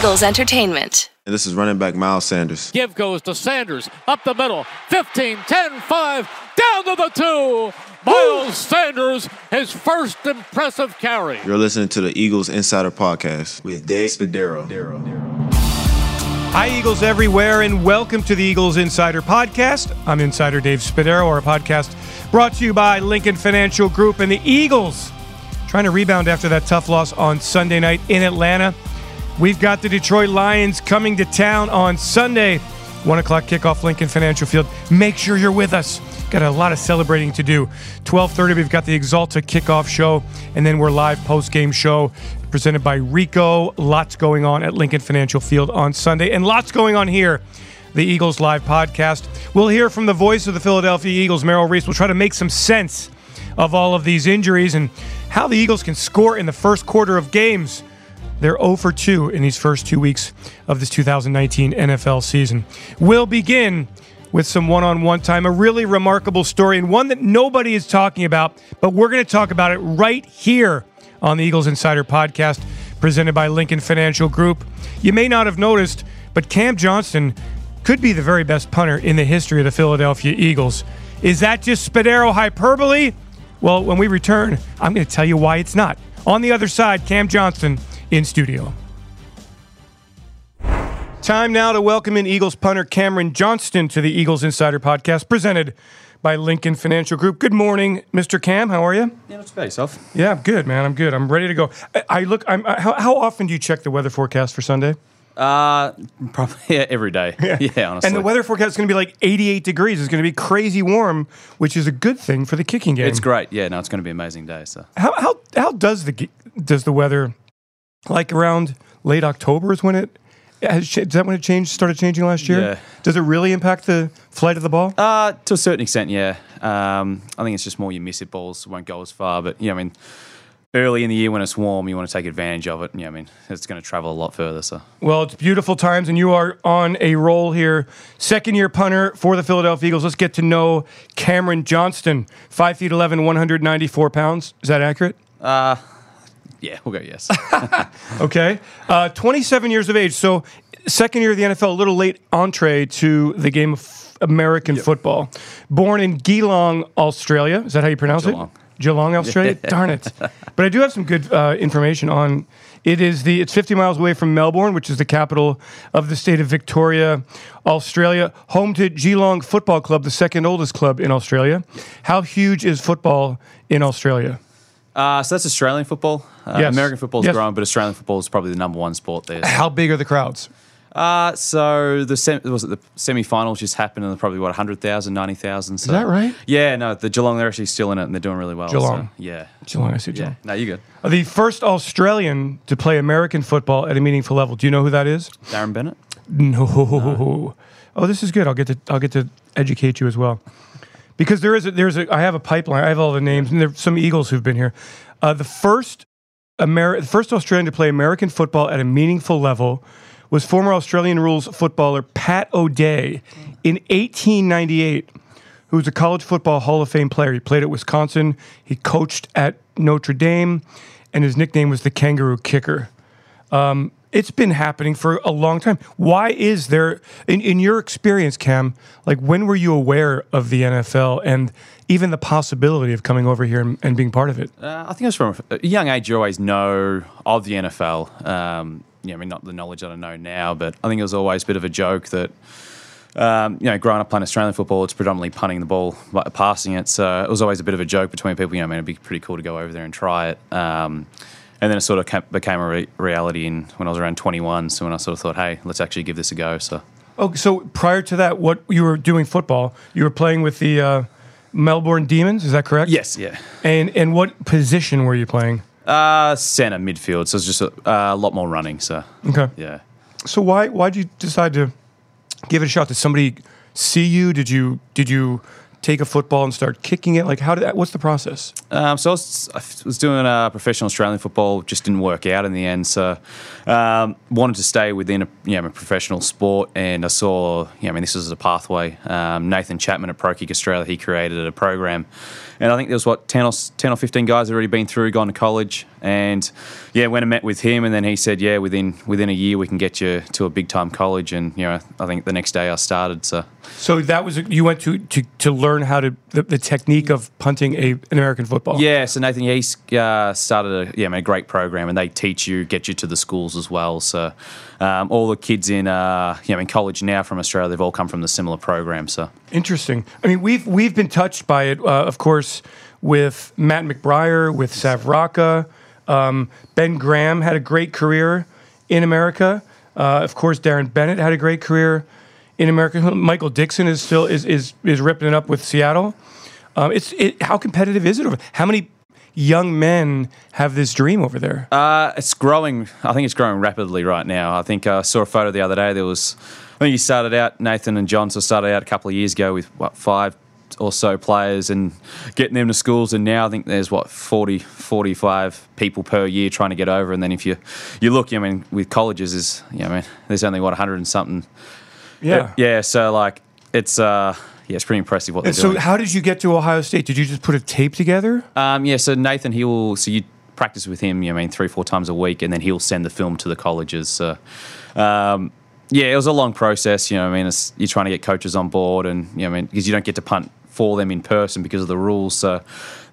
Eagles Entertainment. And this is running back Miles Sanders. Give goes to Sanders. Up the middle. 15, 10, 5. Down to the two. Miles Sanders, his first impressive carry. You're listening to the Eagles Insider Podcast with Dave Spadaro. Hi, Eagles everywhere, and welcome to the Eagles Insider Podcast. I'm Insider Dave Spadaro, our podcast brought to you by Lincoln Financial Group and the Eagles. Trying to rebound after that tough loss on Sunday night in Atlanta. We've got the Detroit Lions coming to town on Sunday. One o'clock kickoff, Lincoln Financial Field. Make sure you're with us. Got a lot of celebrating to do. 12:30, we've got the Axalta kickoff show, and then we're live post-game show presented by Rico. Lots going on at Lincoln Financial Field on Sunday, and lots going on here. The Eagles Live podcast. We'll hear from the voice of the Philadelphia Eagles, Merrill Reese. We'll try to make some sense of all of these injuries and how the Eagles can score in the first quarter of games. They're 0 for 2 in these first two weeks of this 2019 NFL season. We'll begin with some one on one time, a really remarkable story, and one that nobody is talking about, but we're going to talk about it right here on the Eagles Insider Podcast, presented by Lincoln Financial Group. You may not have noticed, but Cam Johnston could be the very best punter in the history of the Philadelphia Eagles. Is that just Spadaro hyperbole? Well, when we return, I'm going to tell you why it's not. On the other side, Cam Johnston in studio. Time now to welcome in Eagles punter Cameron Johnston to the Eagles Insider Podcast, presented by Lincoln Financial Group. Good morning, Mr. Cam. How are you? Yeah, not too bad yourself. Yeah, I'm good, man. I'm good. I'm ready to go. I, I look. I'm. I, how, how often do you check the weather forecast for Sunday? Uh, probably yeah, every day. Yeah, yeah, honestly. And the weather forecast is going to be like 88 degrees. It's going to be crazy warm, which is a good thing for the kicking game. It's great. Yeah, no, it's going to be an amazing day. So How how how does the does the weather like around late October is when it has, is that when it changed started changing last year? Yeah. Does it really impact the flight of the ball? uh, to a certain extent, yeah. Um, I think it's just more you miss it balls won't go as far. But yeah, I mean, early in the year when it's warm, you want to take advantage of it. Yeah, I mean, it's going to travel a lot further. So Well, it's beautiful times, and you are on a roll here. Second year punter for the Philadelphia Eagles. Let's get to know Cameron Johnston. Five feet 11, 194 pounds. Is that accurate? Yeah, we'll go yes. Okay. Uh, 27 years of age. So, second year of the NFL, a little late entree to the game of American football. Born in Geelong, Australia. Is that how you pronounce Geelong. it? Geelong, Australia. Darn it. But I do have some good uh, information on. It is the. It's 50 miles away from Melbourne, which is the capital of the state of Victoria, Australia. Home to Geelong Football Club, the second oldest club in Australia. How huge is football in Australia? Uh, so that's Australian football. Uh, Yes. American football's Yes. growing, but Australian football is probably the number one sport there. How big are the crowds? Uh, so the sem- was it the semi-finals just happened and they're probably what 100,000, 90,000. So. Is that right? Yeah, no, the Geelong they're actually still in it and they're doing really well. Geelong. So, yeah. Geelong, I see Geelong. Yeah. No, you good. The first Australian to play American football at a meaningful level. Do you know who that is? Darren Bennett. No. Oh, this is good. I'll get to I'll get to educate you as well, because there is a, there's a I have a pipeline. I have all the names, and there's some Eagles who've been here. Uh, the first Ameri- the first Australian to play American football at a meaningful level was former Australian rules footballer Pat O'Dea in 1898 who was a college football Hall of Fame player. He played at Wisconsin, he coached at Notre Dame, and his nickname was the Kangaroo Kicker. Um, it's been happening for a long time. Why is there, in, in your experience, Cam, like when were you aware of the NFL and even the possibility of coming over here and, and being part of it? Uh, I think it was from a young age. You always know of the NFL. Um, know, I mean, not the knowledge that I know now, but I think it was always a bit of a joke that. Um, you know, growing up playing Australian football, it's predominantly punting the ball, passing it. So it was always a bit of a joke between people. You know, I mean, it'd be pretty cool to go over there and try it. Um, and then it sort of ca- became a re- reality in when I was around 21. So when I sort of thought, hey, let's actually give this a go. So Oh, so prior to that, what you were doing football, you were playing with the uh, Melbourne Demons, is that correct? yes, yeah. And and what position were you playing? Uh, center midfield. So it's just a, a lot more running. So Okay. yeah. So why why did you decide to give it a shot? Did somebody see you? Did you did you take a football and start kicking it? Like, how did that, what's the process? Um, so I was, I was doing uh, professional Australian football, just didn't work out in the end. So um, wanted to stay within a you know, a professional sport, and I saw, you know, I mean, this is a pathway. Um, Nathan Chapman at Pro Kick Australia, he created a program, and I think there was what 10 or 10 or 15 guys had already been through, gone to college, and yeah, went and met with him, and then he said, yeah, within within a year we can get you to a big time college, and you know, I think the next day I started. So So that was, you went to, to, to learn how to, the, the technique of punting a, an American football. Yeah, so Nathan, he's uh, started a yeah, I mean, a great program, and they teach you, get you to the schools as well. So um, all the kids in uh, you know in college now from Australia, they've all come from the similar program. So Interesting. I mean, we've we've been touched by it, uh, of course, with Matt McBriar, with Sav Rocca. Um, ben Graham had a great career in America. Uh, of course, Darren Bennett had a great career in America. Michael Dickson is still is is is ripping it up with Seattle. Um, it's it, how competitive is it over? How many young men have this dream over there? uh, it's growing. I think it's growing rapidly right now. I think I saw a photo the other day. There was, I think you started out Nathan and John. So started out a couple of years ago with what five or so players and getting them to schools and now I think there's what 40 45 people per year trying to get over and then if you you look I mean with colleges is you know, I mean there's only what 100 and something yeah. yeah so like it's uh yeah it's pretty impressive what they're so, doing how did you get to Ohio State? Did you just put a tape together? um yeah so Nathan he will so you practice with him you know, I mean three four times a week and then he'll send the film to the colleges so um yeah, it was a long process. You know, I mean, it's, you're trying to get coaches on board, and you know, I mean, because you don't get to punt for them in person because of the rules. So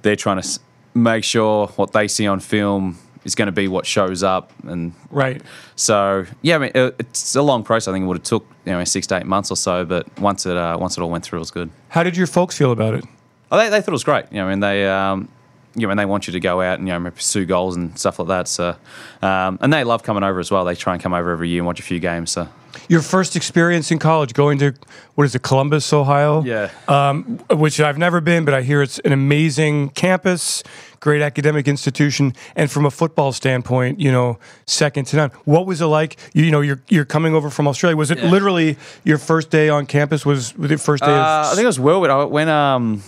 they're trying to make sure what they see on film is going to be what shows up. And Right. so, yeah, I mean, it, it's a long process. I think it would have took you know six to eight months or so, but once it uh, once it all went through, it was good. How did your folks feel about it? Oh, they, they thought it was great. You know, I mean, they, um, you know, and they want you to go out and you know pursue goals and stuff like that. So, um, and they love coming over as well. They try and come over every year and watch a few games. So, Your first experience in college, going to what is it, Columbus, Ohio? yeah. Um, which I've never been, but I hear it's an amazing campus, great academic institution, and from a football standpoint, you know, second to none. What was it like? You, you know, you're you're coming over from Australia. Was it Yeah. literally your first day on campus? Was, was it first day? Uh, I think it was Whirlwood. I went um,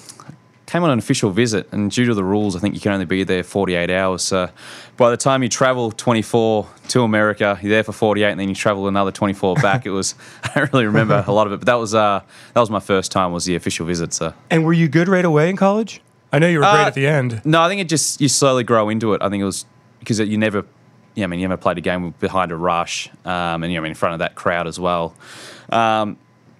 came on an official visit, and due to the rules, I think you can only be there 48 hours. So by the time you travel 24 to America, you're there for 48, and then you travel another 24 back. it was I don't really remember a lot of it, but that was uh, that was my first time was the official visit. So and were you good right away in college? I know you were great Uh, at the end. no, I think it just you slowly grow into it. I think it was because you never, yeah, I mean, you never played a game behind a rush, um, and you know, in front of that crowd as well. Um,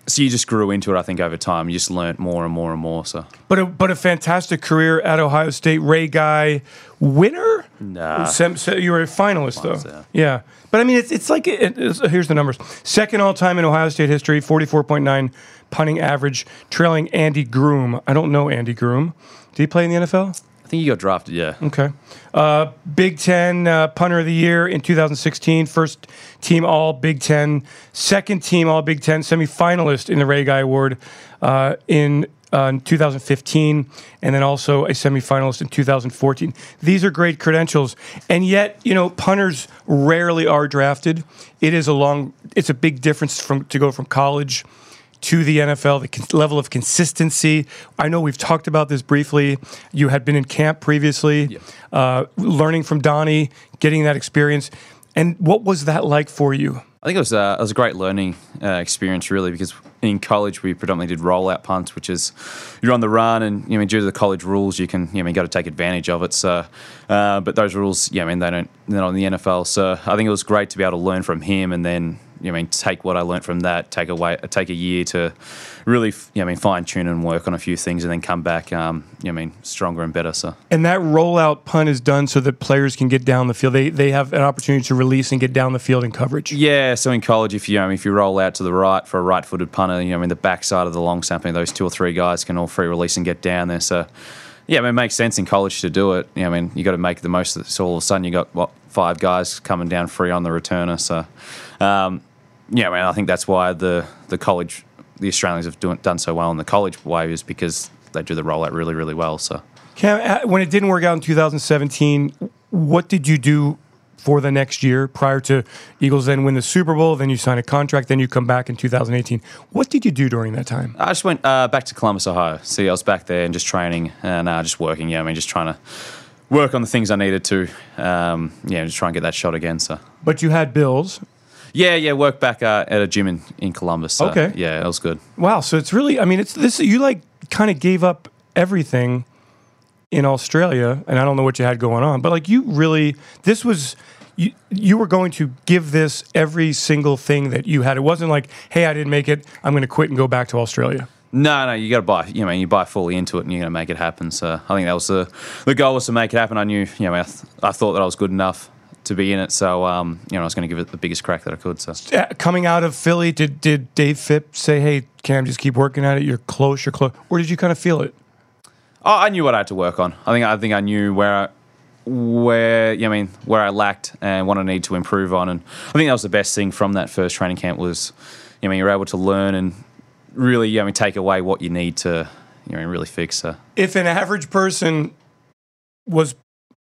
so you just grew into it. I think over time, you just learnt more and more and more. So But a, but a fantastic career at Ohio State. Ray Guy, winner. Nah. Sem- se- you were a finalist though. Yeah. But I mean, it's it's like it, it's, here's the numbers: second all time in Ohio State history, forty four point nine punting average, trailing Andy Groom. I don't know Andy Groom. Did he play in the NFL? Think you got drafted. Yeah. Okay. Uh, Big Ten uh, punter of the year in 2016. First team All Big Ten. Second team All Big Ten. Semifinalist in the Ray Guy Award uh, in, uh, in 2015, and then also a semifinalist in 2014. These are great credentials, and yet you know punters rarely are drafted. It is a long. It's a big difference from to go from college to the NFL, the level of consistency. I know we've talked about this briefly. You had been in camp previously, uh, learning from Donnie, getting that experience. And what was that like for you? I think it was, uh, it was a great learning uh, experience, really, because in college we predominantly did rollout punts, which is you're on the run, and you know, due to the college rules, you can you know, you got to take advantage of it. So, uh, but those rules, yeah, I mean, they don't they're not in the NFL. So I think it was great to be able to learn from him, and then you know, I mean, take what I learned from that, take away, take a year to really, you know, I mean, fine tune and work on a few things, and then come back, um, you know, I mean, stronger and better. So. And that rollout punt is done so that players can get down the field. They, they have an opportunity to release and get down the field in coverage. Yeah, so in college, if you um, if you roll out to the right for a right-footed punter, you know, I mean, the backside of the long snapper, those two or three guys can all free release and get down there. So, yeah, I mean, it makes sense in college to do it. You know, I mean, you got to make the most of it. So all of a sudden, you got what five guys coming down free on the returner. So, um, yeah, I mean, I think that's why the the college, the Australians have doing, done so well in the college way is because they do the rollout really, really well. So. Cam, uh, when it didn't work out in 2017, what did you do for the next year prior to Eagles then win the Super Bowl, then you sign a contract, then you come back in 2018. What did you do during that time? I just went uh, back to Columbus, Ohio. See, I was back there and just training and uh, just working. Yeah, I mean, just trying to work on the things I needed to. Um, yeah, just try and get that shot again. So. But you had bills. Yeah, yeah, work back uh, at a gym in, in Columbus. So, Okay. Yeah, that was good. Wow. So it's really, I mean, it's this, you like kind of gave up everything in Australia, and I don't know what you had going on, but like you really, this was, you, you were going to give this every single thing that you had. It wasn't like, hey, I didn't make it. I'm going to quit and go back to Australia. No, no, you got to buy. You know, you buy fully into it, and you're going to make it happen. So I think that was the the goal was to make it happen. I knew, you know, I, th- I thought that I was good enough to be in it. So um, you know, I was going to give it the biggest crack that I could. So Uh, coming out of Philly, did, did Dave Fipp say, hey, Cam, just keep working at it? You're close, you're close. Or did you kind of feel it? oh, I knew what I had to work on. I think I think I knew where I, where you know, I mean where I lacked and what I need to improve on. And I think that was the best thing from that first training camp was, you know, I mean, you're able to learn and really, you know, I mean, take away what you need to, you know, really fix. So. if an average person was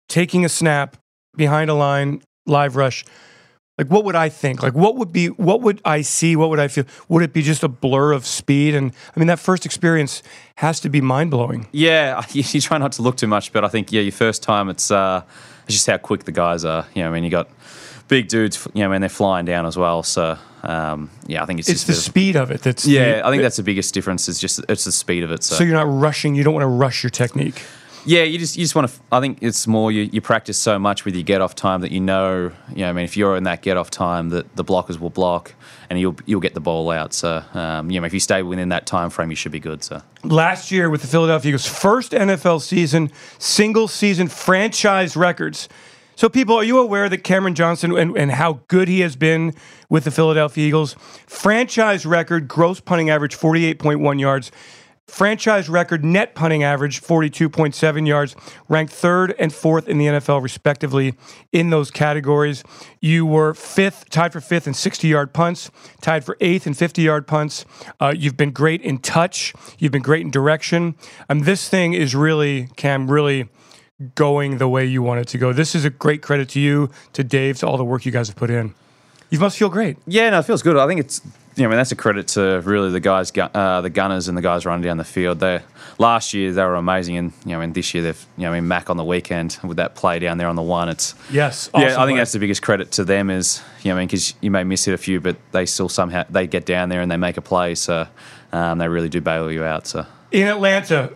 taking a snap behind a line live rush like what would i think like what would be what would i see what would i feel would it be just a blur of speed and i mean that first experience has to be mind-blowing Yeah, you, you try not to look too much, but I think yeah, your first time, it's uh, it's just how quick the guys are. You know, I mean, you got big dudes. You know, I mean, they're flying down as well. So um, yeah, I think it's, it's just the speed of it that's Yeah, the- I think that's the biggest difference. Is just it's the speed of it. So, so you're not rushing you don't want to rush your technique yeah, you just you just want to. I think it's more you, you practice so much with your get off time that you know. You know, I mean, if you're in that get off time, that the blockers will block and you'll you'll get the ball out. So um, you know, if you stay within that time frame, you should be good. So. last year with the Philadelphia Eagles, first NFL season, single season franchise records. So, people, are you aware that Cameron Johnston and, and how good he has been with the Philadelphia Eagles? Franchise record gross punting average 48.1 yards. Franchise record net punting average 42.7 yards, ranked third and fourth in the NFL, respectively, in those categories. You were fifth, tied for fifth in 60 yard punts, tied for eighth in 50 yard punts. Uh, you've been great in touch, you've been great in direction. Um, this thing is really, Cam, really going the way you want it to go. This is a great credit to you, to Dave, to all the work you guys have put in. You must feel great. Yeah, no, it feels good. I think it's know, I mean that's a credit to really the guys, uh, the gunners and the guys running down the field. They last year they were amazing, and you know, I mean this year they've you know, I mean Mac on the weekend with that play down there on the one. It's Yes. yeah, awesome I think play. that's the biggest credit to them is you know, I mean because you may miss it a few, but they still somehow they get down there and they make a play, so um, they really do bail you out. So in Atlanta,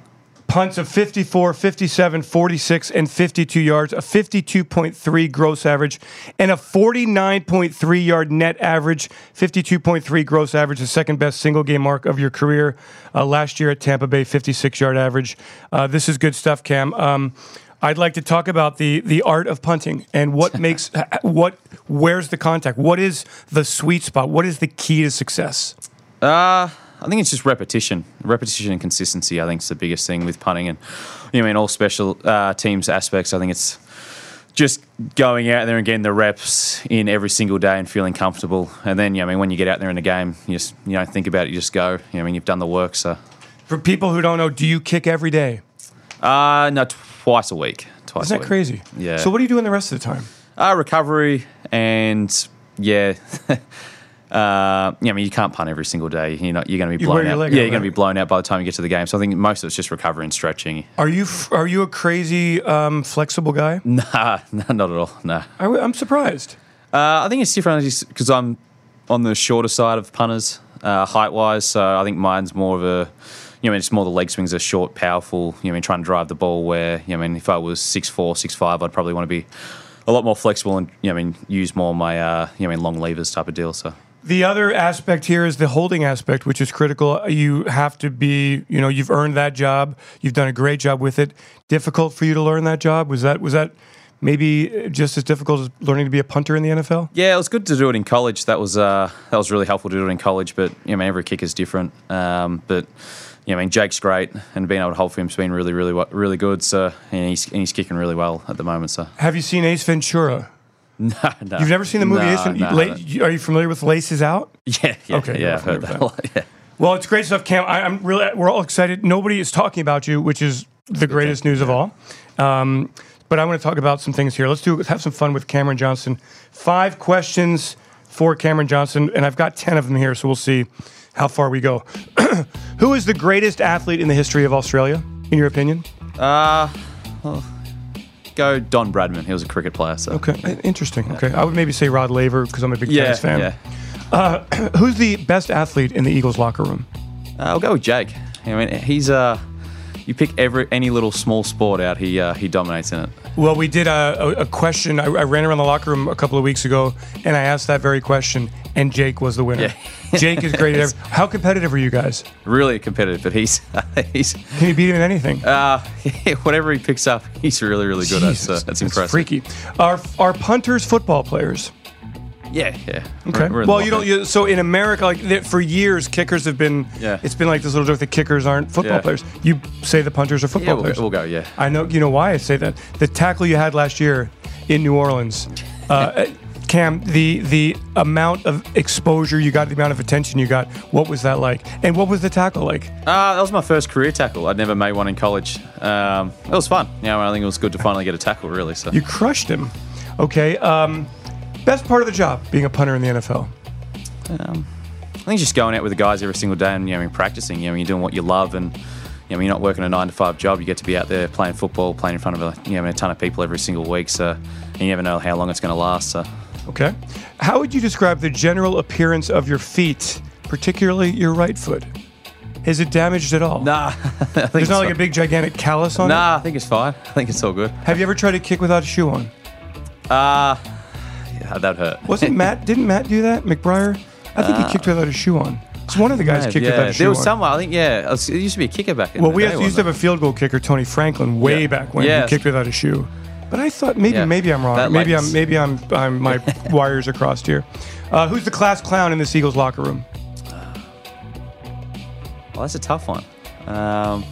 punts of 54, 57, 46, and 52 yards, a 52.3 gross average, and a 49.3 yard net average, 52.3 gross average, the second best single game mark of your career. Uh, last year at Tampa Bay, 56 yard average. Uh, this is good stuff, Cam. Um, I'd like to talk about the the art of punting and what makes what where's the contact? What is the sweet spot? What is the key to success? Uh, I think it's just repetition, repetition and consistency. I think is the biggest thing with punting, and you know, I mean all special uh, teams aspects. I think it's just going out there and getting the reps in every single day and feeling comfortable. And then, you know, I mean, when you get out there in the game, you just you don't think about it. You just go. You know, I mean, you've done the work. So, For people who don't know, do you kick every day? uh, no, twice a week. Twice. Isn't that crazy? Yeah. So what are you doing the rest of the time? Uh, recovery and yeah. Uh, yeah, I mean, you can't punt every single day. You're not. You're going to be You blown your out. leg Yeah, you're going to be blown out by the time you get to the game. So I think most of it's just recovery and stretching. Are you f- are you a crazy um, flexible guy? Nah, nah, not at all. Nah. I, am surprised. Uh, I think it's different because I'm on the shorter side of punters, uh, height wise. So I think mine's more of a, you know, it's more the leg swings are short, powerful. You know, I mean, trying to drive the ball. Where you know, I mean, if I was six four, six five, I'd probably want to be a lot more flexible and you know, I mean, use more my uh, you know, I mean, long levers type of deal. So. The other aspect here is the holding aspect, which is critical. You have to be, you know, you've earned that job. You've done a great job with it. Difficult for you to learn that job. Was that was that maybe just as difficult as learning to be a punter in the NFL? Yeah, it was good to do it in college. That was uh, that was really helpful to do it in college. But you know, I mean, every kick is different. Um, but you know, I mean, Jake's great, and being able to hold for him's been really, really, really good. So and he's and he's kicking really well at the moment. So Have you seen Ace Ventura? no, no. You've never seen the movie No, Ace no, La- no. Are you familiar with Laces Out? Yeah, yeah, Okay, yeah. I've heard that. a lot, Yeah. Well, it's great stuff, Cam. I, I'm really we're all excited. Nobody is talking about you, which is the greatest news of all. Um, but I want to talk about some things here. Let's do have some fun with Cameron Johnston. Five questions for Cameron Johnston, and I've got ten of them here, so we'll see how far we go. Who is the greatest athlete in the history of Australia, in your opinion? Uh, well, go Don Bradman. He was a cricket player. So. Okay, uh, interesting. Okay, I would maybe say Rod Laver because I'm a big Yeah, tennis fan. yeah. Who's the best athlete in the Eagles locker room? Uh, I'll go with Jake. I mean, he's uh, you pick every any little small sport out, he uh, he dominates in it. Well, we did a, a, a question. I, I ran around the locker room a couple of weeks ago, and I asked that very question, and Jake was the winner. Yeah. Jake is great at How competitive are you guys? Really competitive, but he's he's Can you beat him in anything? uh, whatever he picks up, he's really really good at. So Jesus, that's impressive. freaky. Are are punters football players? Yeah, yeah. Okay. We're- we're well, you don't. You, so in America, like for years, kickers have been. Yeah. It's been like this little joke that kickers aren't football Yeah. players. You say the punters are Yeah, football we'll, players. we'll go. Yeah. I know. You know why I say that. The tackle you had last year in New Orleans, uh, Cam. The the amount of exposure you got, the amount of attention you got. What was that like? And what was the tackle like? Uh, that was my first career tackle. I'd never made one in college. Um, it was fun. You know, I think it was good to finally get a tackle. Really. So. You crushed him. Okay. Um, best part of the job being a punter in the NFL. I think it's just going out with the guys every single day and you know, practicing. You know, you're doing what you love, and you know, you're not working a nine to five job. You get to be out there playing football, playing in front of a, you know, a ton of people every single week. So, and you never know how long it's going to last. So, Okay. How would you describe the general appearance of your feet, particularly your right foot? Is it damaged at all? nah, There's not like a big gigantic callus on it. Nah, I think it's fine. I think it's all good. Have you ever tried to kick without a shoe on? Uh, yeah, that hurt. Wasn't Matt? Didn't Matt do that? McBriar? I think he kicked without a shoe on. It's one of the guys kicked yeah. without a shoe There was on. someone. I think yeah. It, used to be a kicker back in well, the we day, used to wasn't have a field goal kicker, Tony Franklin, way Yeah. back when Yeah. he kicked without a shoe. But I thought maybe Yeah. maybe I'm wrong. That maybe lightens- I'm maybe I'm, I'm my wires are crossed here. Uh, who's the class clown in the Eagles locker room? Well, that's a tough one. Um,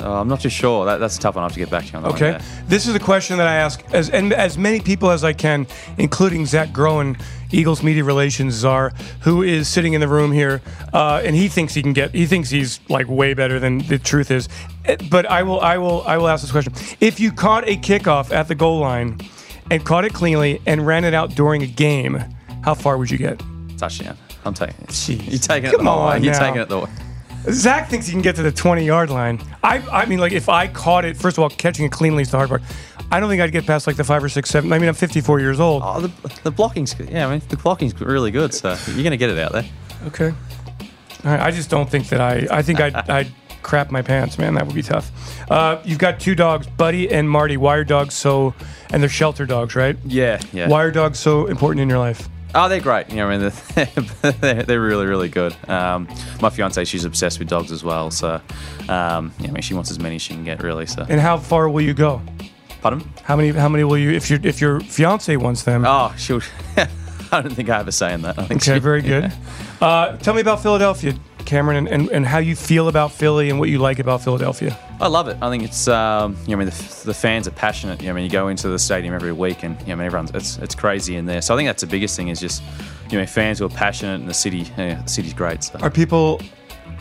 oh, I'm not too sure. That, that's a tough one. I have to get back to you on that one, Okay. This is a question that I ask as and as many people as I can, including Zach Groen, Eagles media relations czar, who is sitting in the room here, uh, and he thinks he can get. He thinks he's like way better than the truth is. Eh, But I will, I will, I will ask this question: If you caught a kickoff at the goal line and caught it cleanly and ran it out during a game, how far would you get? Touchdown. I'm taking it. Jeez. You're taking Come it the way. on You're taking it the way. Zach thinks he can get to the 20 yard line. I, I mean, like, if I caught it, first of all, catching it cleanly is the hard part. I don't think I'd get past like the five or six, seven. I mean, I'm 54 years old. Oh, the, the blocking's good. Yeah, I mean, the blocking's really good, so you're going to get it out there. Okay. All right. I just don't think that I. I think I'd, I'd crap my pants, man. That would be tough. Uh, you've got two dogs, Buddy and Marty. Why are dogs so? And they're shelter dogs, right? Yeah, yeah. Why are dogs so important in your life? Oh, they're great. You know, I mean, they're, they're, they're really, really good. Um, my fiance, she's obsessed with dogs as well. So, um, yeah, I mean, she wants as many as she can get, really. So, And how far will you go? Pardon? How many? How many will you? If your if your fiance wants them. Oh, she'll. I don't think I have a say in that. I think Okay, she- very good. Uh, tell me about Philadelphia, Cameron, and, and, and how you feel about Philly and what you like about Philadelphia. I love it. I think it's, um, you know, I mean, the, the fans are passionate. You know, I mean, you go into the stadium every week, and you know, I mean, everyone's it's it's crazy in there. So I think that's the biggest thing is just, you know, fans who are passionate, and the city, yeah, the city's great. So. Are people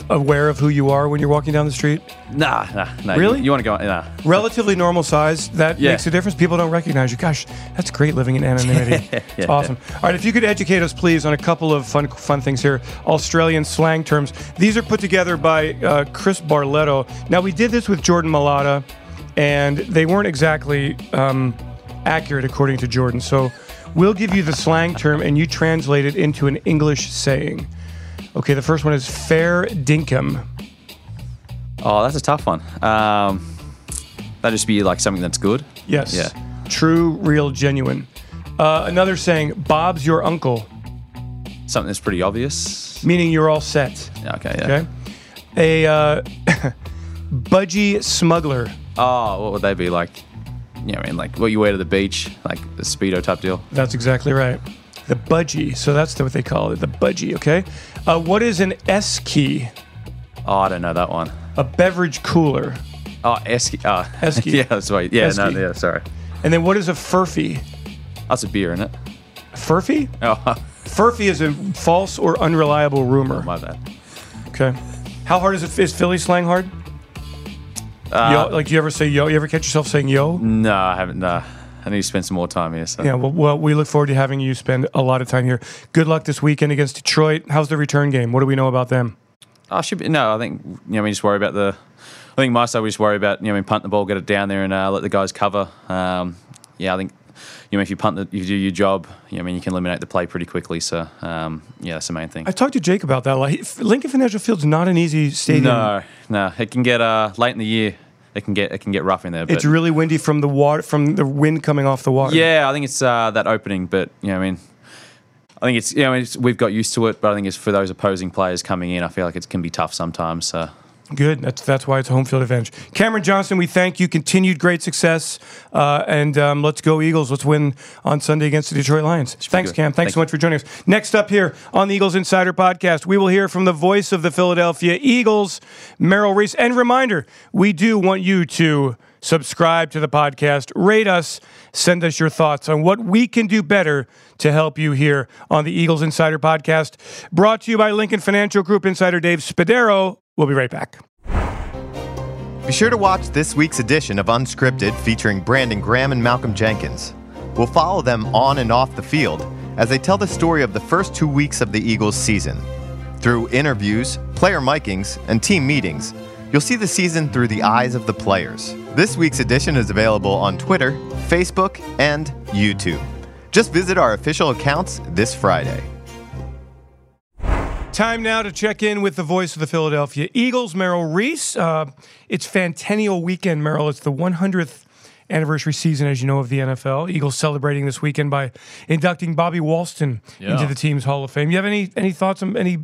aware of who you are when you're walking down the street? Nah, nah, nah. Really? You, want to go? Nah. Relatively normal size, that Yeah. makes a difference. People don't recognize you. Gosh, that's great living in anonymity. It's Yeah. awesome. All right, if you could educate us, please, on a couple of fun fun things here. Australian slang terms. These are put together by uh, Chris Barletto. Now, we did this with Jordan Mailata, and they weren't exactly um, accurate according to Jordan. So we'll give you the slang term, and you translate it into an English saying. Okay, the first one is fair dinkum. Oh, that's a tough one. Um, that'd just be like something that's good. Yes. Yeah. True, real, genuine. Uh, another saying, Bob's your uncle, Something that's pretty obvious. meaning you're all set. Yeah, Okay. Yeah. Okay. A uh, budgie smuggler. Oh, what would they be like? You know, I mean, like what you wear to the beach, like the speedo type deal. That's exactly right. The budgie. So that's what they call it, the budgie. Okay. Uh, what is an S key? Oh, I don't know that one. A beverage cooler. Oh, esky. Oh, Esky. yeah, that's right. Yeah, no, Esky. yeah, sorry. And then what is a furphy? That's a beer, isn't it? Furphy? Oh, Furphy is a false or unreliable rumor. Oh, my bad. Okay. How hard is it? Is Philly slang hard? yo, like, do you ever say yo? You ever catch yourself saying yo? No, I haven't. No. I need to spend some more time here. So. Yeah, well, well, we look forward to having you spend a lot of time here. Good luck this weekend against Detroit. How's the return game? What do we know about them? I should be. No, I think you know. We just worry about the. I think my side we just worry about you know, we punt the ball, get it down there, and uh, let the guys cover. Um, yeah, I think you know if you punt, the, you do your job. You know, I mean, you can eliminate the play pretty quickly. So um, yeah, that's the main thing. I talked to Jake about that. Like, Lincoln Financial Field's not an easy stadium. No, no, it can get uh, late in the year. It can get it can get rough in there. But It's really windy from the water, from the wind coming off the water. yeah, I think it's uh, that opening. But you know, I mean, I think it's you know it's, we've got used to it. But I think it's for those opposing players coming in. I feel like it can be tough sometimes. So. Good. That's that's why it's a home field advantage. Cameron Johnston, we thank you. Continued great success, uh, and um, let's go Eagles. Let's win on Sunday against the Detroit Lions. Thanks. Cam. Thanks Thank so much for joining us. Next up here on the Eagles Insider Podcast, we will hear from the voice of the Philadelphia Eagles, Merrill Reese. And reminder, we do want you to subscribe to the podcast, rate us, send us your thoughts on what we can do better to help you here on the Eagles Insider Podcast. Brought to you by Lincoln Financial Group Insider Dave Spadaro. We'll be right back. Be sure to watch this week's edition of Unscripted featuring Brandon Graham and Malcolm Jenkins. We'll follow them on and off the field as they tell the story of the first two weeks of the Eagles season. Through interviews, player micings, and team meetings, you'll see the season through the eyes of the players. This week's edition is available on Twitter, Facebook, and YouTube. Just visit our official accounts this Friday. Time now to check in with the voice of the Philadelphia Eagles, Merrill Reese. Uh, it's Fantennial weekend, Merrill. It's the 100th anniversary season, as you know, of the NFL. Eagles celebrating this weekend by inducting Bobby Walston Yeah. into the team's Hall of Fame. You have any any thoughts on any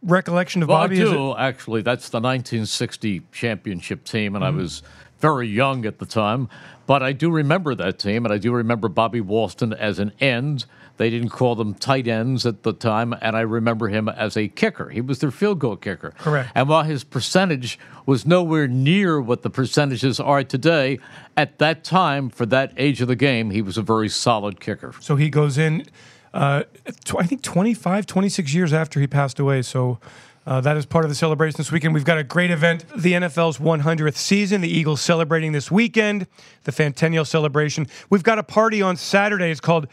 recollection of Well, Bobby? I do actually. That's the 1960 championship team, and Mm-hmm. I was very young at the time, but I do remember that team, and I do remember Bobby Walston as an end. They didn't call them tight ends at the time, and I remember him as a kicker. He was their field goal kicker. Correct. And while his percentage was nowhere near what the percentages are today, at that time, for that age of the game, he was a very solid kicker. So he goes in, uh, tw- I think 25, 26 years after he passed away. So uh, that is part of the celebration this weekend. We've got a great event, the NFL's 100th season. The Eagles celebrating this weekend, the Fantennial celebration. We've got a party on Saturday. It's called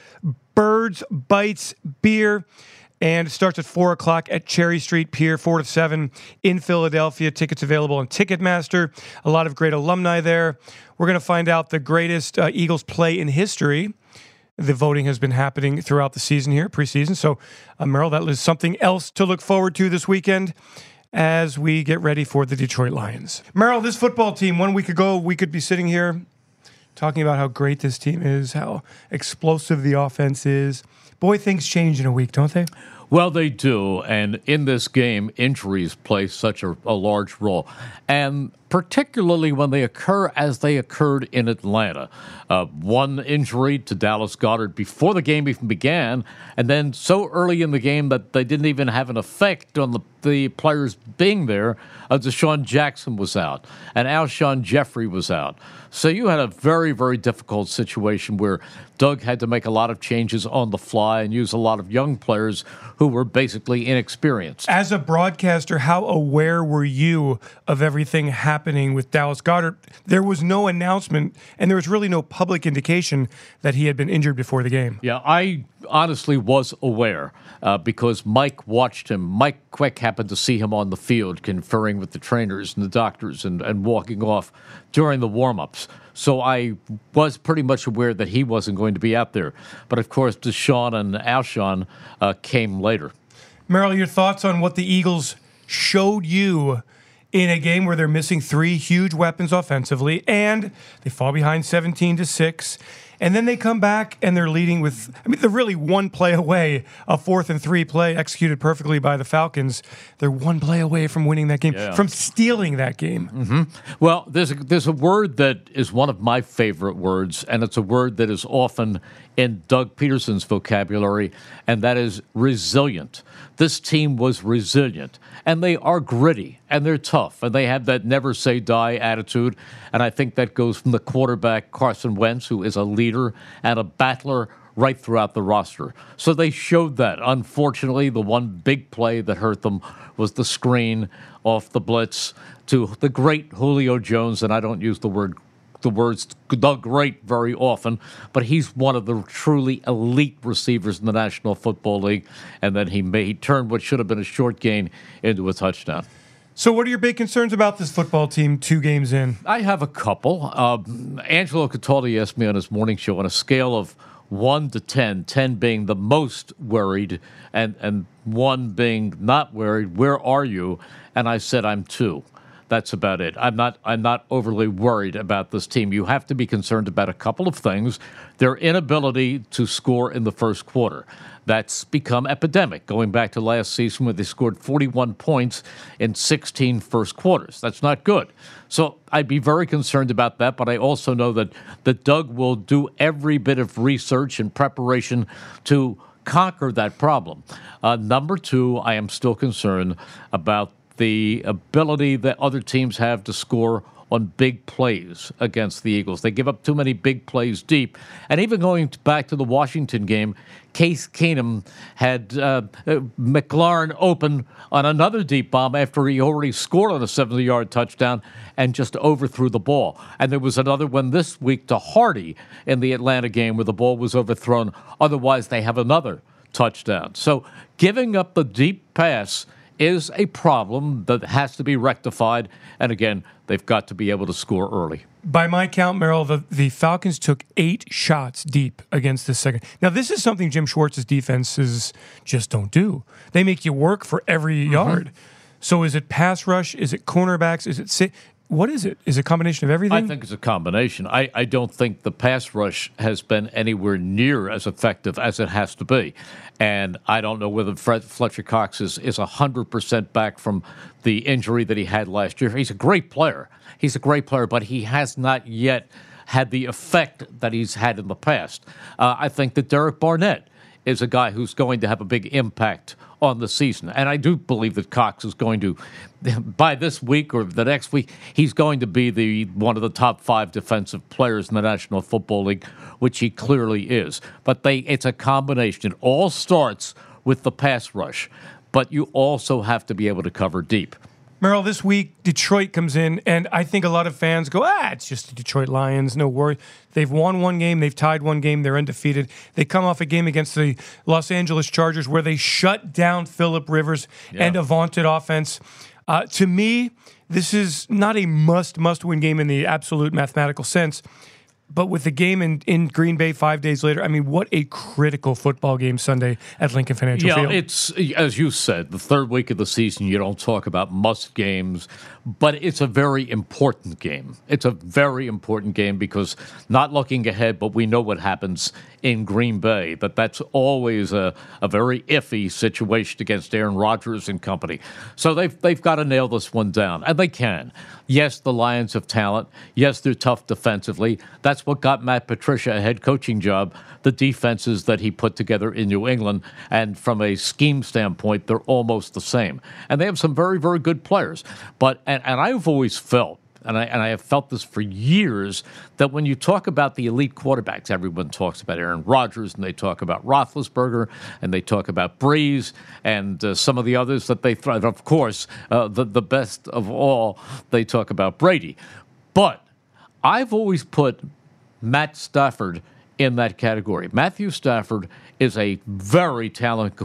Birds Bites Beer. And it starts at 4 o'clock at Cherry Street Pier, 4 to 7 in Philadelphia. Tickets available on Ticketmaster. A lot of great alumni there. We're going to find out the greatest uh, Eagles play in history. The voting has been happening throughout the season here, preseason. So, uh, Merrill, that is something else to look forward to this weekend as we get ready for the Detroit Lions. Merrill, this football team, one week ago, we could be sitting here talking about how great this team is, how explosive the offense is. Boy, things change in a week, don't they? Well, they do. And in this game, injuries play such a, a large role. And particularly when they occur as they occurred in Atlanta. Uh, one injury to Dallas Goedert before the game even began, and then so early in the game that they didn't even have an effect on the, the players being there. Uh, DeSean Jackson was out, and Alshon Jeffery was out. So you had a very, very difficult situation where Doug had to make a lot of changes on the fly and use a lot of young players who were basically inexperienced. As a broadcaster, how aware were you of everything happening with Dallas Goedert? There was no announcement, and there was really no public indication that he had been injured before the game. Yeah, I honestly was aware uh, because Mike watched him. Mike Quick happened to see him on the field conferring with the trainers and the doctors and, and walking off during the warm ups. So I was pretty much aware that he wasn't going to be out there. But of course, DeSean and Alshon uh, came later. Merrill, your thoughts on what the Eagles showed you in a game where they're missing three huge weapons offensively and they fall behind 17 to 6 and then they come back and they're leading with I mean they're really one play away a fourth and 3 play executed perfectly by the Falcons. They're one play away from winning that game Yeah. from stealing that game. Mm-hmm. Well, there's a, there's a word that is one of my favorite words, and it's a word that is often in Doug Pederson's vocabulary, and that is resilient. This team was resilient, and they are gritty, and they're tough, and they have that never say die attitude. And I think that goes from the quarterback, Carson Wentz, who is a leader and a battler, right throughout the roster. So they showed that. Unfortunately, the one big play that hurt them was the screen off the blitz to the great Julio Jones, and I don't use the word the words the great very often, but he's one of the truly elite receivers in the National Football League. And then he made he turned what should have been a short gain into a touchdown. So, what are your big concerns about this football team two games in? I have a couple. Um, Angelo Cataldi asked me on his morning show on a scale of 1 to 10, 10 being the most worried and, and 1 being not worried, where are you? And I said, I'm 2. That's about it. I'm not I'm not overly worried about this team. You have to be concerned about a couple of things. Their inability to score in the first quarter. That's become epidemic going back to last season where they scored 41 points in 16 first quarters. That's not good. So I'd be very concerned about that, but I also know that that Doug will do every bit of research and preparation to conquer that problem. Uh, number two, I am still concerned about the ability that other teams have to score on big plays against the Eagles. They give up too many big plays deep. And even going back to the Washington game, Case Keenum had uh, uh McLaurin open on another deep bomb after he already scored on a 70 yard touchdown and just overthrew the ball. And there was another one this week to Hardy in the Atlanta game where the ball was overthrown. Otherwise, they have another touchdown. So giving up the deep pass is a problem that has to be rectified. And again, they've got to be able to score early. By my count, Merrill, the, the Falcons took eight shots deep against the second. Now, this is something Jim Schwartz's defenses just don't do. They make you work for every mm-hmm. yard. So is it pass rush? Is it cornerbacks? Is it what is it? Is it a combination of everything? I think it's a combination. I, I don't think the pass rush has been anywhere near as effective as it has to be. And I don't know whether Fred, Fletcher Cox is, is 100% back from the injury that he had last year. He's a great player. He's a great player, but he has not yet had the effect that he's had in the past. Uh, I think that Derek Barnett is a guy who's going to have a big impact on the season. And I do believe that Cox is going to, by this week or the next week, he's going to be the one of the top five defensive players in the National Football League, which he clearly is. But they, it's a combination. It all starts with the pass rush, but you also have to be able to cover deep. Merrill, this week Detroit comes in, and I think a lot of fans go, ah, it's just the Detroit Lions, no worry. They've won one game, they've tied one game, they're undefeated. They come off a game against the Los Angeles Chargers where they shut down Philip Rivers yeah. and a vaunted offense. Uh, to me, this is not a must must win game in the absolute mathematical sense. But with the game in, in Green Bay five days later, I mean, what a critical football game Sunday at Lincoln Financial yeah, Field. it's as you said, the third week of the season. You don't talk about must games, but it's a very important game. It's a very important game because not looking ahead, but we know what happens in Green Bay. But that's always a, a very iffy situation against Aaron Rodgers and company. So they've they've got to nail this one down, and they can. Yes, the Lions have talent. Yes, they're tough defensively. That's what got Matt Patricia a head coaching job. The defenses that he put together in New England, and from a scheme standpoint, they're almost the same. And they have some very very good players, but and, and I've always felt and I, and I have felt this for years, that when you talk about the elite quarterbacks, everyone talks about Aaron Rodgers and they talk about Roethlisberger and they talk about Brees and uh, some of the others that they throw. Of course, uh, the, the best of all, they talk about Brady. But I've always put Matt Stafford in that category. Matthew Stafford is a very talented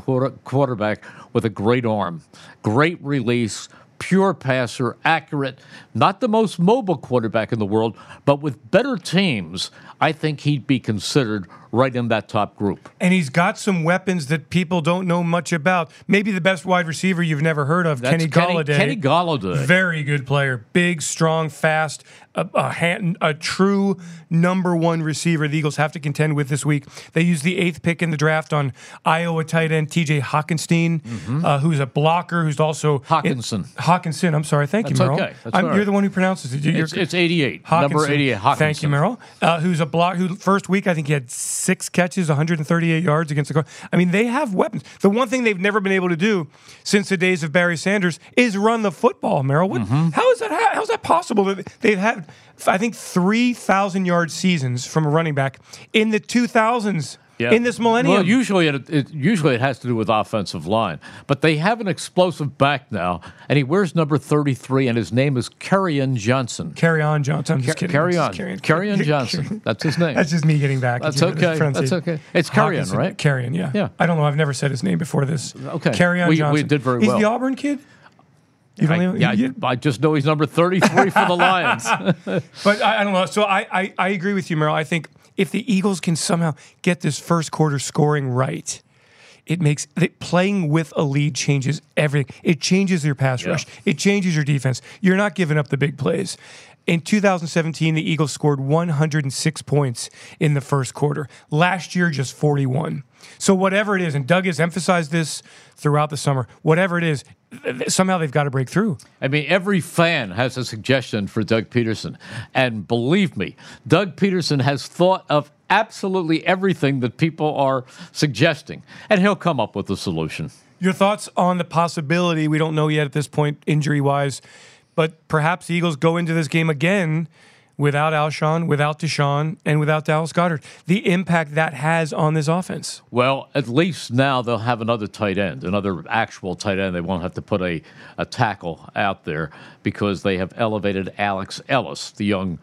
quarterback with a great arm, great release, pure passer, accurate, not the most mobile quarterback in the world, but with better teams, I think he'd be considered right in that top group. And he's got some weapons that people don't know much about. Maybe the best wide receiver you've never heard of, That's Kenny Golladay. Kenny Golladay. Very good player. Big, strong, fast, a, a, hand, a, true number one receiver the Eagles have to contend with this week. They use the eighth pick in the draft on Iowa tight end TJ Hockenstein, mm-hmm. uh, who's a blocker, who's also Hockenson. In, Hockenson. I'm sorry. Thank That's you, Merrill. Okay. Right. You're the one who pronounces it. It's, it's, 88. Hockenson. Number 88. Hockenson. Thank you, Merrill. Uh, who's a block? Who first week I think he had six catches, 138 yards against the. I mean, they have weapons. The one thing they've never been able to do since the days of Barry Sanders is run the football. Merrill, what, mm-hmm. how is that? How is that possible? That they've had, I think, three thousand yard seasons from a running back in the 2000s. Yeah. in this millennium. Well, usually it, it usually it has to do with offensive line, but they have an explosive back now, and he wears number thirty three, and his name is Kerryon Johnson. carry on, Johnson. I'm just kidding. carry It's on, just carry on Johnson. That's his name. That's just me getting back. That's at you with okay. That's okay. It's Carrion, right? Carrion, yeah. Yeah. I don't know. I've never said his name before this. Okay. Carry on We- we Johnson. did very well. He's the Auburn kid? I, know- yeah, you- I, just know he's number thirty three for the Lions. But I, I don't know. So I, I, I agree with you, Merrill. I think if the Eagles can somehow get this first quarter scoring right, it makes playing with a lead changes everything. It changes your pass rush. It changes your defense. You're not giving up the big plays. In 2017, the Eagles scored 106 points in the first quarter. Last year, just 41. So whatever it is, and Doug has emphasized this throughout the summer. Whatever it is, somehow they've got to break through. I mean, every fan has a suggestion for Doug Pederson. And believe me, Doug Pederson has thought of absolutely everything that people are suggesting, and he'll come up with a solution. Your thoughts on the possibility, we don't know yet at this point, injury wise, but perhaps the Eagles go into this game again without Alshon, without DeSean, and without Dallas Goedert. The impact that has on this offense. Well, at least now they'll have another tight end, another actual tight end. They won't have to put a, a tackle out there because they have elevated Alex Ellis, the young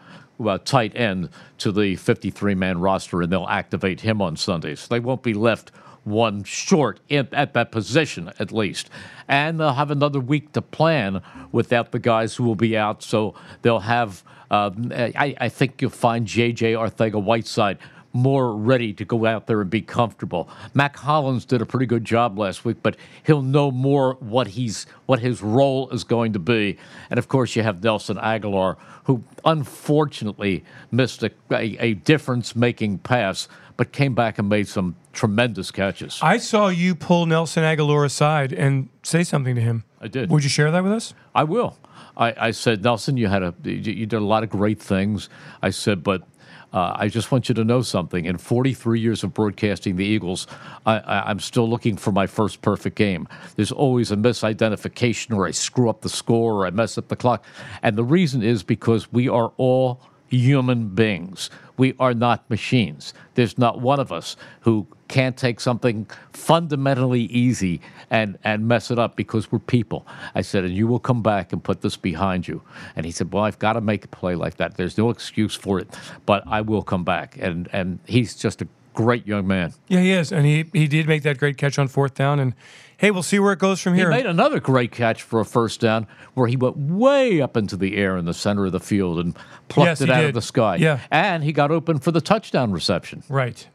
uh, tight end, to the 53 man roster, and they'll activate him on Sundays. So they won't be left one short in, at that position, at least. And they'll have another week to plan without the guys who will be out. So they'll have, um, I, I think you'll find J.J. Arcega-Whiteside more ready to go out there and be comfortable. Mack Hollins did a pretty good job last week, but he'll know more what he's what his role is going to be. And of course, you have Nelson Agholor, who unfortunately missed a, a, a difference-making pass, but came back and made some tremendous catches. I saw you pull Nelson Agholor aside and say something to him. I did. Would you share that with us? I will. I, I said, Nelson, you had a you did a lot of great things. I said, but uh, I just want you to know something. In 43 years of broadcasting the Eagles, I, I, I'm still looking for my first perfect game. There's always a misidentification, or I screw up the score, or I mess up the clock, and the reason is because we are all human beings. We are not machines. There's not one of us who can't take something fundamentally easy and, and mess it up because we're people. I said, and you will come back and put this behind you. And he said, Well, I've got to make a play like that. There's no excuse for it, but I will come back. And and he's just a great young man. Yeah, he is. And he, he did make that great catch on fourth down. And hey, we'll see where it goes from here. He made another great catch for a first down where he went way up into the air in the center of the field and plucked Yes, it out did. of the sky. Yeah. And he got open for the touchdown reception. Right.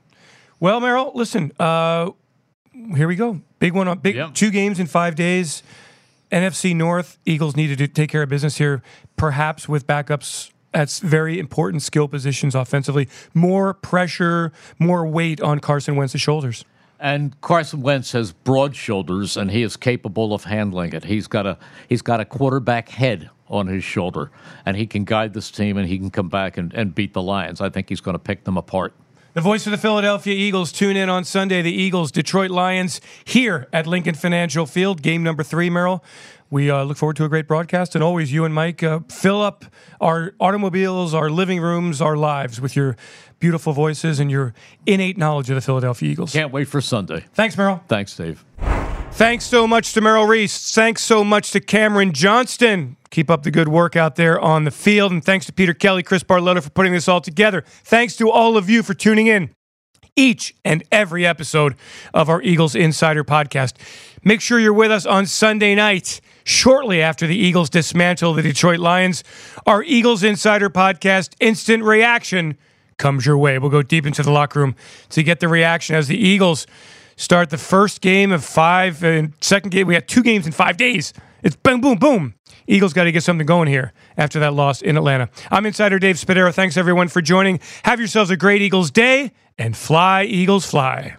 Well, Merrill, listen, uh, here we go. Big one on big Yeah. two games in five days. NFC North, Eagles need to take care of business here, perhaps with backups at very important skill positions offensively. More pressure, more weight on Carson Wentz's shoulders. And Carson Wentz has broad shoulders, and he is capable of handling it. He's got a he's got a quarterback head on his shoulder, and he can guide this team, and he can come back and, and beat the Lions. I think he's going to pick them apart. The voice of the Philadelphia Eagles. Tune in on Sunday. The Eagles, Detroit Lions, here at Lincoln Financial Field. Game number three, Merrill. We uh, look forward to a great broadcast. And always, you and Mike uh, fill up our automobiles, our living rooms, our lives with your beautiful voices and your innate knowledge of the Philadelphia Eagles. Can't wait for Sunday. Thanks, Merrill. Thanks, Dave. Thanks so much to Merrill Reese. Thanks so much to Cameron Johnston. Keep up the good work out there on the field. And thanks to Peter Kelly, Chris Barletta for putting this all together. Thanks to all of you for tuning in each and every episode of our Eagles Insider podcast. Make sure you're with us on Sunday night, shortly after the Eagles dismantle the Detroit Lions. Our Eagles Insider podcast, Instant Reaction, comes your way. We'll go deep into the locker room to get the reaction as the Eagles start the first game of five and second game. We had two games in five days. It's boom, boom, boom. Eagles got to get something going here after that loss in Atlanta. I'm Insider Dave Spadaro. Thanks everyone for joining. Have yourselves a great Eagles day and fly, Eagles, fly.